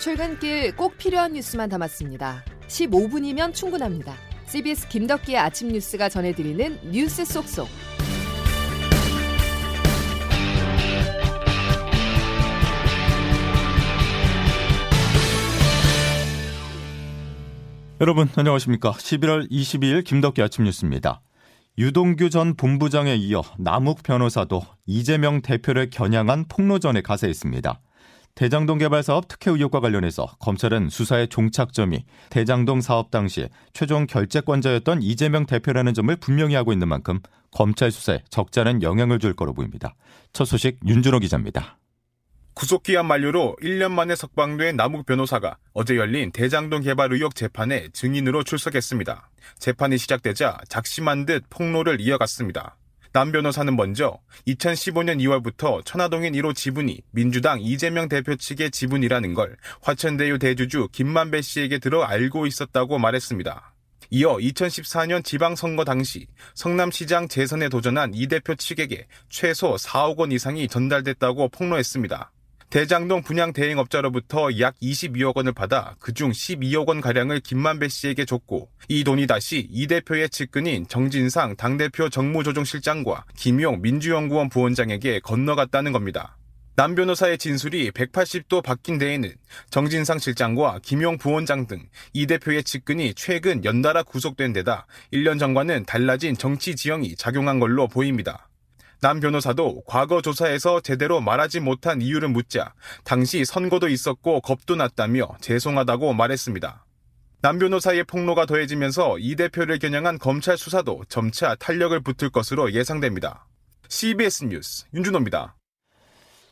출근길 꼭 필요한 뉴스만 담았습니다. 15분이면 충분합니다. CBS 김덕기의 아침 뉴스가 전해드리는 뉴스 속속. 여러분 안녕하십니까? 11월 22일 김덕기 아침 뉴스입니다. 유동규 전 본부장에 이어 남욱 변호사도 이재명 대표를 겨냥한 폭로전에 가세했습니다. 대장동 개발 사업 특혜 의혹과 관련해서 검찰은 수사의 종착점이 대장동 사업 당시 최종 결재권자였던 이재명 대표라는 점을 분명히 하고 있는 만큼 검찰 수사에 적잖은 영향을 줄 거로 보입니다. 첫 소식 윤준호 기자입니다. 구속기한 만료로 1년 만에 석방된 남욱 변호사가 어제 열린 대장동 개발 의혹 재판에 증인으로 출석했습니다. 재판이 시작되자 작심한 듯 폭로를 이어갔습니다. 남 변호사는 먼저 2015년 2월부터 천화동인 1호 지분이 민주당 이재명 대표 측의 지분이라는 걸 화천대유 대주주 김만배 씨에게 들어 알고 있었다고 말했습니다. 이어 2014년 지방선거 당시 성남시장 재선에 도전한 이 대표 측에게 최소 4억 원 이상이 전달됐다고 폭로했습니다. 대장동 분양 대행업자로부터 약 22억 원을 받아 그중 12억 원 가량을 김만배 씨에게 줬고 이 돈이 다시 이 대표의 측근인 정진상 당대표 정무조정실장과 김용 민주연구원 부원장에게 건너갔다는 겁니다. 남 변호사의 진술이 180도 바뀐 데에는 정진상 실장과 김용 부원장 등 이 대표의 측근이 최근 연달아 구속된 데다 1년 전과는 달라진 정치 지형이 작용한 걸로 보입니다. 남 변호사도 과거 조사에서 제대로 말하지 못한 이유를 묻자 당시 선거도 있었고 겁도 났다며 죄송하다고 말했습니다. 남 변호사의 폭로가 더해지면서 이 대표를 겨냥한 검찰 수사도 점차 탄력을 붙을 것으로 예상됩니다. CBS 뉴스 윤준호입니다.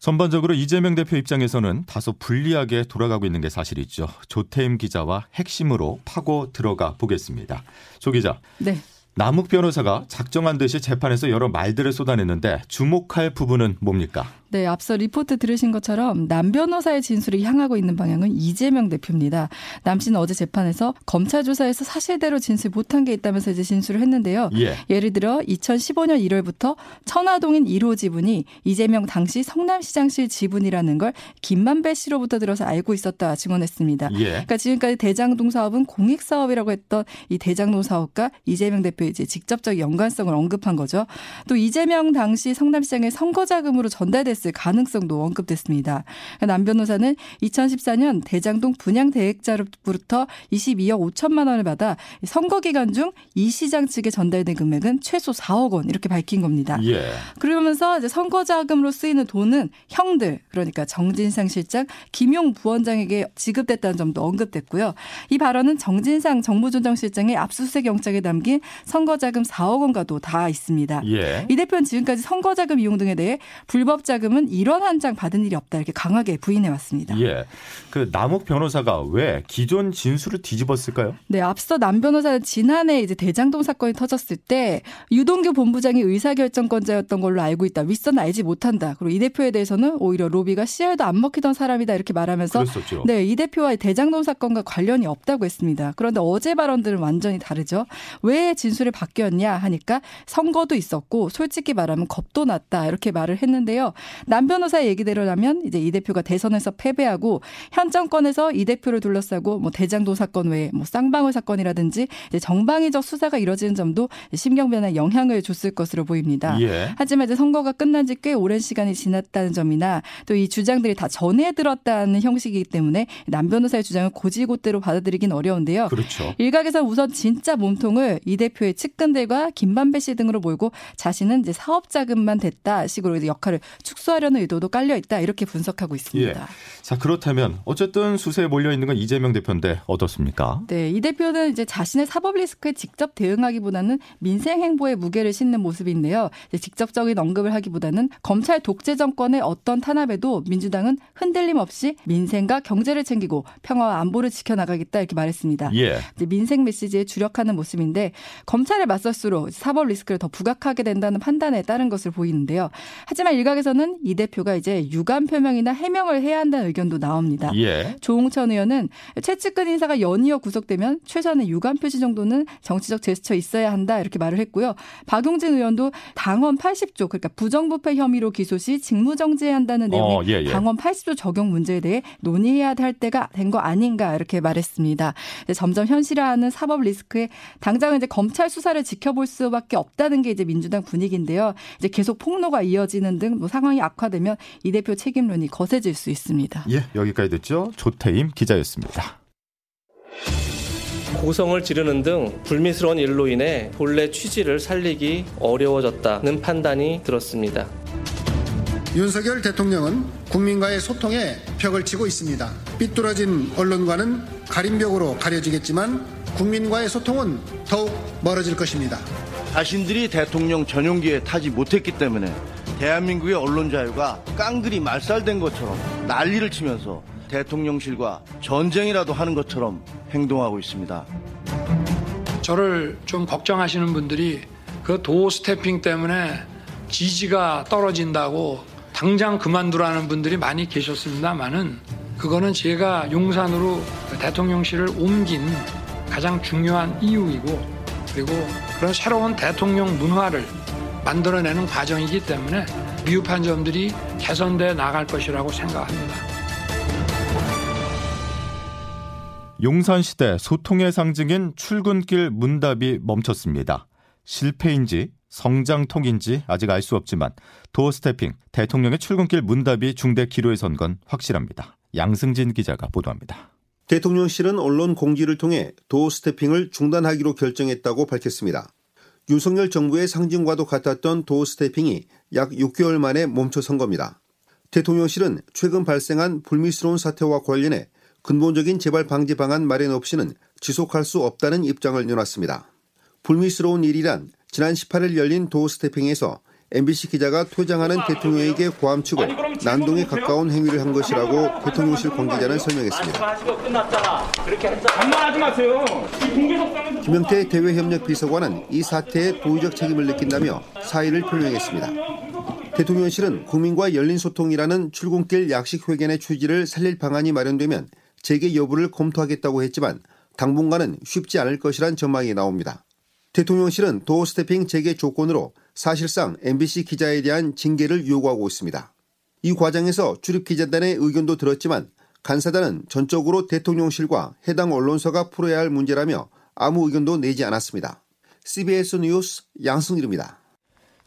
전반적으로 이재명 대표 입장에서는 다소 불리하게 돌아가고 있는 게 사실이죠. 조태임 기자와 핵심으로 파고 들어가 보겠습니다. 조 기자. 네. 남욱 변호사가 작정한 듯이 재판에서 여러 말들을 쏟아냈는데 주목할 부분은 뭡니까? 네, 앞서 리포트 들으신 것처럼 남 변호사의 진술이 향하고 있는 방향은 이재명 대표입니다. 남 씨는 어제 재판에서 검찰 조사에서 사실대로 진술 못한 게 있다면서 이제 진술을 했는데요. 예. 를 들어 2015년 1월부터 천화동인 1호 지분이 이재명 당시 성남시장실 지분이라는 걸 김만배 씨로부터 들어서 알고 있었다 증언했습니다. 예. 그러니까 지금까지 대장동 사업은 공익 사업이라고 했던 이 대장동 사업과 이재명 대표 이제 직접적 연관성을 언급한 거죠. 또 이재명 당시 성남시장의 선거 자금으로 전달됐 있을 가능성도 언급됐습니다. 남 변호사는 2014년 대장동 분양 대획자로부터 22억 5천만 원을 받아 선거 기간 중 이 시장 측에 전달된 금액은 최소 4억 원 이렇게 밝힌 겁니다. 예. 그러면서 이제 선거 자금으로 쓰이는 돈은 형들 그러니까 정진상 실장, 김용 부원장에게 지급됐다는 점도 언급됐고요. 이 발언은 정진상 정무조정실장의 압수수색 영장에 담긴 선거 자금 4억 원과도 다 있습니다. 예. 이 대표는 지금까지 선거 자금 이용 등에 대해 불법 자금 지금은 이런 한 장 받은 일이 없다 이렇게 강하게 부인해 왔습니다. 예. 그 남욱 변호사가 왜 기존 진술을 뒤집었을까요? 네, 앞서 남 변호사는 지난해 이제 대장동 사건이 터졌을 때 유동규 본부장이 의사결정권자였던 걸로 알고 있다. 윗선 알지 못한다. 그리고 이 대표에 대해서는 오히려 로비가 씨알도 안 먹히던 사람이다 이렇게 말하면서 그랬었죠. 네, 이 대표와 대장동 사건과 관련이 없다고 했습니다. 그런데 어제 발언들은 완전히 다르죠. 왜 진술을 바뀌었냐 하니까 선거도 있었고 솔직히 말하면 겁도 났다 이렇게 말을 했는데요. 남 변호사의 얘기대로라면 이제 이 대표가 대선에서 패배하고 현 정권에서 이 대표를 둘러싸고 뭐 대장도 사건 외에 뭐 쌍방울 사건이라든지 이제 정방위적 수사가 이뤄지는 점도 심경 변화에 영향을 줬을 것으로 보입니다. 예. 하지만 이제 선거가 끝난 지 꽤 오랜 시간이 지났다는 점이나 또 이 주장들이 다 전해 들었다는 형식이기 때문에 남 변호사의 주장을 고지고대로 받아들이긴 어려운데요. 그렇죠. 일각에서 우선 진짜 몸통을 이 대표의 측근들과 김만배 씨 등으로 몰고 자신은 이제 사업 자금만 됐다 식으로 역할을 축소 하려는 의도도 깔려 있다 이렇게 분석하고 있습니다. 예. 자 그렇다면 어쨌든 수세에 몰려 있는 건 이재명 대표인데 어떻습니까? 네, 이 대표는 이제 자신의 사법 리스크에 직접 대응하기보다는 민생 행보에 무게를 싣는 모습인데요. 직접적인 언급을 하기보다는 검찰 독재 정권의 어떤 탄압에도 민주당은 흔들림 없이 민생과 경제를 챙기고 평화와 안보를 지켜나가겠다 이렇게 말했습니다. 예. 이제 민생 메시지에 주력하는 모습인데 검찰에 맞설수록 사법 리스크를 더 부각하게 된다는 판단에 따른 것을 보이는데요. 하지만 일각에서는 이 대표가 이제 유감 표명이나 해명을 해야 한다는 의견도 나옵니다. 예. 조홍천 의원은 최측근 인사가 연이어 구속되면 최소한의 유감 표시 정도는 정치적 제스처 있어야 한다 이렇게 말을 했고요. 박용진 의원도 당원 80조 그러니까 부정부패 혐의로 기소 시 직무정지해야 한다는 내용의 어, 예, 예. 당원 80조 적용 문제에 대해 논의해야 할 때가 된 거 아닌가 이렇게 말했습니다. 점점 현실화하는 사법 리스크에 당장은 이제 검찰 수사를 지켜볼 수밖에 없다는 게 이제 민주당 분위기인데요. 이제 계속 폭로가 이어지는 등 뭐 상황이 악화되면 이 대표 책임론이 거세질 수 있습니다. 예, 여기까지 듣죠. 조태임 기자였습니다. 고성을 지르는 등 불미스러운 일로 인해 본래 취지를 살리기 어려워졌다는 판단이 들었습니다. 윤석열 대통령은 국민과의 소통에 벽을 치고 있습니다. 삐뚤어진 언론과는 가림벽으로 가려지겠지만 국민과의 소통은 더욱 멀어질 것입니다. 자신들이 대통령 전용기에 타지 못했기 때문에 대한민국의 언론 자유가 깡들이 말살된 것처럼 난리를 치면서 대통령실과 전쟁이라도 하는 것처럼 행동하고 있습니다. 저를 좀 걱정하시는 분들이 그 도어 스태핑 때문에 지지가 떨어진다고 당장 그만두라는 분들이 많이 계셨습니다만은 그거는 제가 용산으로 대통령실을 옮긴 가장 중요한 이유이고 그리고 그런 새로운 대통령 문화를 만들어내는 과정이기 때문에 미흡한 점들이 개선돼 나갈 것이라고 생각합니다. 용산시대 소통의 상징인 출근길 문답이 멈췄습니다. 실패인지 성장통인지 아직 알 수 없지만 도어스태핑 대통령의 출근길 문답이 중대 기로에 선 건 확실합니다. 양승진 기자가 보도합니다. 대통령실은 언론 공지를 통해 도어 스태핑을 중단하기로 결정했다고 밝혔습니다. 윤석열 정부의 상징과도 같았던 도어 스태핑이 약 6개월 만에 멈춰선 겁니다. 대통령실은 최근 발생한 불미스러운 사태와 관련해 근본적인 재발 방지 방안 마련 없이는 지속할 수 없다는 입장을 내놨습니다. 불미스러운 일이란 지난 18일 열린 도어 스태핑에서 MBC 기자가 퇴장하는 대통령에게 고함치고 난동에 가까운 행위를 한 것이라고 대통령실 관계자는 설명했습니다. 김영태 대외협력비서관은 이 사태에 도의적 책임을 느낀다며 사의를 표명했습니다. 대통령실은 국민과 열린 소통이라는 출근길 약식 회견의 취지를 살릴 방안이 마련되면 재개 여부를 검토하겠다고 했지만 당분간은 쉽지 않을 것이란 전망이 나옵니다. 대통령실은 도어 스태핑 재개 조건으로 사실상 MBC 기자에 대한 징계를 요구하고 있습니다. 이 과정에서 출입 기자단의 의견도 들었지만 간사단은 전적으로 대통령실과 해당 언론사가 풀어야 할 문제라며 아무 의견도 내지 않았습니다. CBS 뉴스 양승일입니다.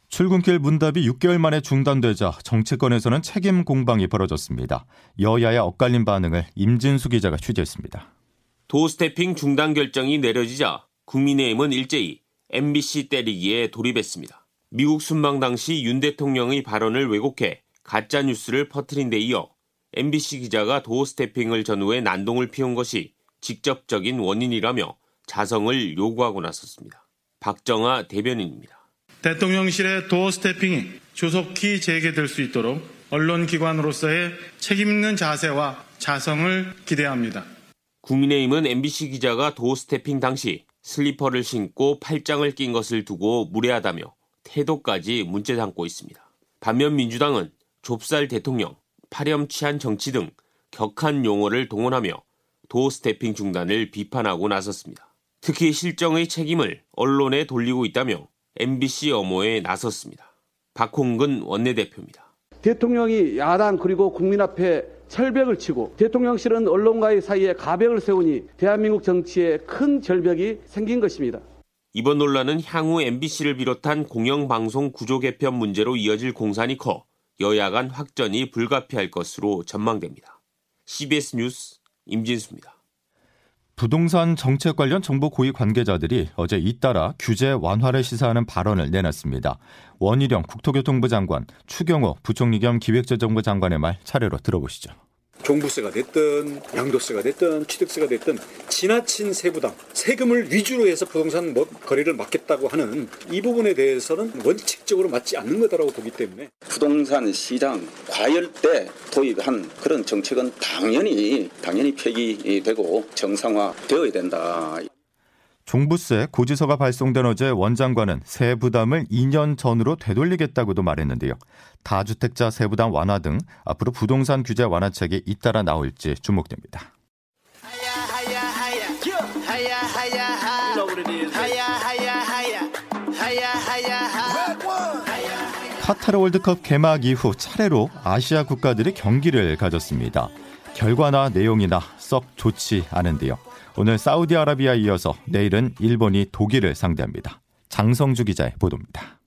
출근길 문답이 6개월 만에 중단되자 정치권에서는 책임 공방이 벌어졌습니다. 여야의 엇갈린 반응을 임진수 기자가 취재했습니다. 도스태핑 중단 결정이 내려지자 국민의힘은 일제히 MBC 때리기에 돌입했습니다. 미국 순방 당시 윤 대통령의 발언을 왜곡해 가짜 뉴스를 퍼뜨린 데 이어 MBC 기자가 doorstepping을 전후해 난동을 피운 것이 직접적인 원인이라며 자성을 요구하고 나섰습니다. 박정아 대변인입니다. 대통령실의 doorstepping이 조속히 재개될 수 있도록 언론기관으로서의 책임있는 자세와 자성을 기대합니다. 국민의힘은 MBC 기자가 doorstepping 당시 슬리퍼를 신고 팔짱을 낀 것을 두고 무례하다며 태도까지 문제 삼고 있습니다. 반면 민주당은 좁쌀 대통령, 파렴치한 정치 등 격한 용어를 동원하며 도어 스태핑 중단을 비판하고 나섰습니다. 특히 실정의 책임을 언론에 돌리고 있다며 MBC 엄호에 나섰습니다. 박홍근 원내대표입니다. 대통령이 야당 그리고 국민 앞에 철벽을 치고 대통령실은 언론과의 사이에 가벽을 세우니 대한민국 정치에 큰 절벽이 생긴 것입니다. 이번 논란은 향후 MBC를 비롯한 공영방송 구조 개편 문제로 이어질 공산이 커 여야 간 확전이 불가피할 것으로 전망됩니다. CBS 뉴스 임진수입니다. 부동산 정책 관련 정부 고위 관계자들이 어제 잇따라 규제 완화를 시사하는 발언을 내놨습니다. 원희룡 국토교통부 장관, 추경호 부총리 겸 기획재정부 장관의 말 차례로 들어보시죠. 종부세가 됐든 양도세가 됐든 취득세가 됐든 지나친 세부담, 세금을 위주로 해서 부동산 뭐 거래를 막겠다고 하는 이 부분에 대해서는 원칙적으로 맞지 않는 거다라고 보기 때문에 부동산 시장 과열 때 도입한 그런 정책은 당연히 당연히 폐기되고 정상화되어야 된다. 종부세 고지서가 발송된 어제 원 장관은 세 부담을 2년 전으로 되돌리겠다고도 말했는데요. 다주택자 세 부담 완화 등 앞으로 부동산 규제 완화책이 잇따라 나올지 주목됩니다. 카타르 월드컵 개막 이후 차례로 아시아 국가들이 경기를 가졌습니다. 결과나 내용이나 썩 좋지 않은데요. 오늘 사우디아라비아에 이어서 내일은 일본이 독일을 상대합니다. 장성주 기자의 보도입니다.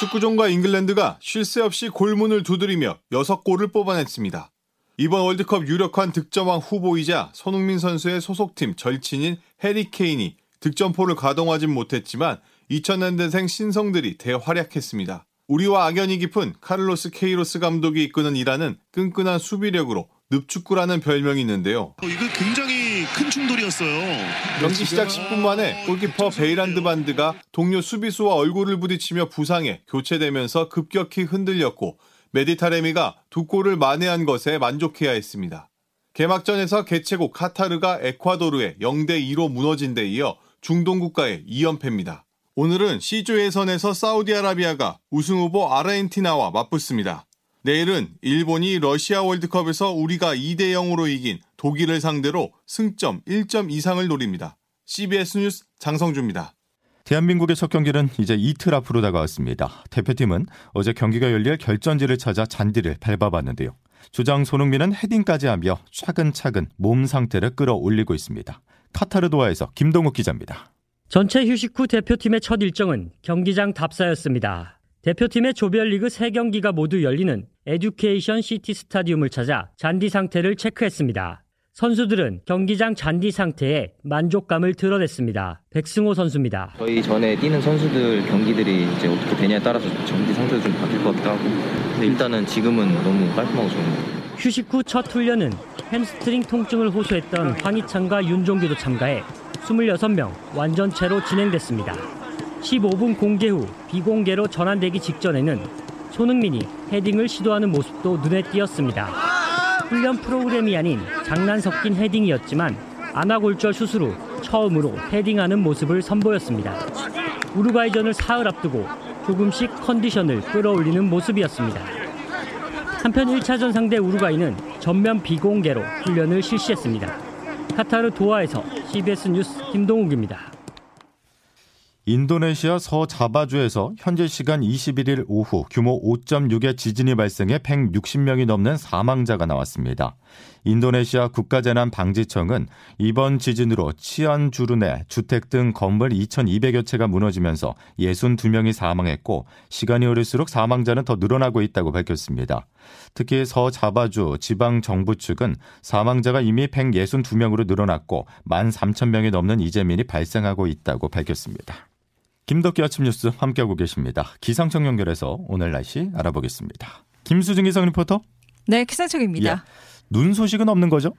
축구종과 잉글랜드가 쉴 새 없이 골문을 두드리며 6골을 뽑아냈습니다. 이번 월드컵 유력한 득점왕 후보이자 손흥민 선수의 소속팀 절친인 해리 케인이 득점포를 가동하진 못했지만 2000년대생 신성들이 대활약했습니다. 우리와 악연이 깊은 카를로스 케이로스 감독이 이끄는 이란은 끈끈한 수비력으로 늪축구라는 별명이 있는데요. 어, 이거 굉장히 큰 충돌이었어요. 경기 시작 10분 만에 골키퍼 베이란반드가 동료 수비수와 얼굴을 부딪히며 부상해 교체되면서 급격히 흔들렸고 메디 타레미가 두 골을 만회한 것에 만족해야 했습니다. 개막전에서 개최국 카타르가 에콰도르에 0대 2로 무너진 데 이어 중동 국가의 2연패입니다. 오늘은 C조 예선에서 사우디아라비아가 우승 후보 아르헨티나와 맞붙습니다. 내일은 일본이 러시아 월드컵에서 우리가 2대 0으로 이긴 독일을 상대로 승점 1점 이상을 노립니다. CBS 뉴스 장성주입니다. 대한민국의 첫 경기는 이제 이틀 앞으로 다가왔습니다. 대표팀은 어제 경기가 열릴 결전지를 찾아 잔디를 밟아봤는데요. 주장 손흥민은 헤딩까지 하며 차근차근 몸 상태를 끌어올리고 있습니다. 카타르 도하에서 김동욱 기자입니다. 전체 휴식 후 대표팀의 첫 일정은 경기장 답사였습니다. 대표팀의 조별리그 3경기가 모두 열리는 에듀케이션 시티 스타디움을 찾아 잔디 상태를 체크했습니다. 선수들은 경기장 잔디 상태에 만족감을 드러냈습니다. 백승호 선수입니다. 저희 전에 뛰는 선수들 경기들이 이제 어떻게 되냐에 따라서 잔디 상태도 좀 바뀔 것 같기도 하고 근데 일단은 지금은 너무 깔끔하고 좋은 것 같아요. 휴식 후 첫 훈련은 햄스트링 통증을 호소했던 황희찬과 윤종규도 참가해 26명 완전체로 진행됐습니다. 15분 공개 후 비공개로 전환되기 직전에는 손흥민이 헤딩을 시도하는 모습도 눈에 띄었습니다. 훈련 프로그램이 아닌 장난 섞인 헤딩이었지만 안와골절 수술 후 처음으로 헤딩하는 모습을 선보였습니다. 우루과이전을 사흘 앞두고 조금씩 컨디션을 끌어올리는 모습이었습니다. 한편 1차전 상대 우루과이는 전면 비공개로 훈련을 실시했습니다. 카타르 도하에서 CBS 뉴스 김동욱입니다. 인도네시아 서자바주에서 현재 시간 21일 오후 규모 5.6의 지진이 발생해 160명이 넘는 사망자가 나왔습니다. 인도네시아 국가재난방지청은 이번 지진으로 치안주루 내 주택 등 건물 2,200여 채가 무너지면서 62명이 사망했고 시간이 흐를수록 사망자는 더 늘어나고 있다고 밝혔습니다. 특히 서자바주 지방 정부 측은 사망자가 이미 162명으로 늘어났고 13,000명이 넘는 이재민이 발생하고 있다고 밝혔습니다. 김덕기 아침 뉴스 함께하고 계십니다. 기상청 연결해서 오늘 날씨 알아보겠습니다. 김수진 기상 리포터. 네, 기상청입니다. 예. 눈 소식은 없는 거죠?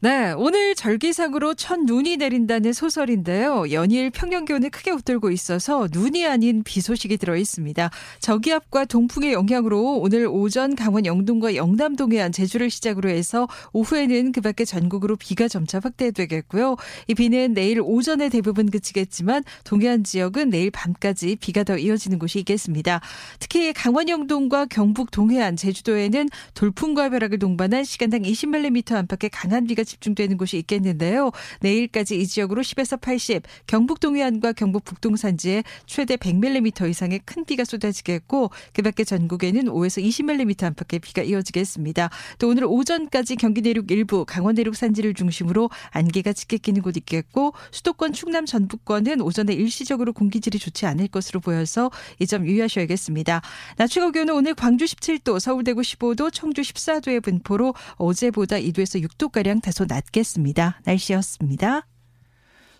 네, 오늘 절기상으로 첫 눈이 내린다는 소설인데요. 연일 평년 기온을 크게 웃돌고 있어서 눈이 아닌 비 소식이 들어 있습니다. 저기압과 동풍의 영향으로 오늘 오전 강원 영동과 영남 동해안 제주를 시작으로 해서 오후에는 그밖에 전국으로 비가 점차 확대되겠고요. 이 비는 내일 오전에 대부분 그치겠지만 동해안 지역은 내일 밤까지 비가 더 이어지는 곳이 있겠습니다. 특히 강원 영동과 경북 동해안 제주도에는 돌풍과 벼락을 동반한 시간당 20mm 안팎의 강한 비가 집중되는 곳이 있겠는데요. 내일까지 이 지역으로 10에서 80, 경북 동해안과 경북 북동 산지에 최대 100mm 이상의 큰 비가 쏟아지겠고 그밖에 전국에는 5에서 20mm 안팎의 비가 이어지겠습니다. 또 오늘 오전까지 경기 내륙 일부, 강원 내륙 산지를 중심으로 안개가 짙게 끼는 곳 있겠고 수도권 충남 전북권은 오전에 일시적으로 공기질이 좋지 않을 것으로 보여서 이 점 유의하셔야겠습니다. 낮 최고 기온은 오늘 광주 17도, 서울 대구 15도, 청주 14도의 분포로 어제보다 2도에서 6도가량 다소 낮겠습니다. 날씨였습니다.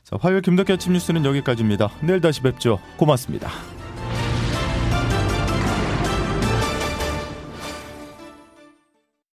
자, 화요일 김덕기 아침 뉴스는 여기까지입니다. 내일 다시 뵙죠. 고맙습니다.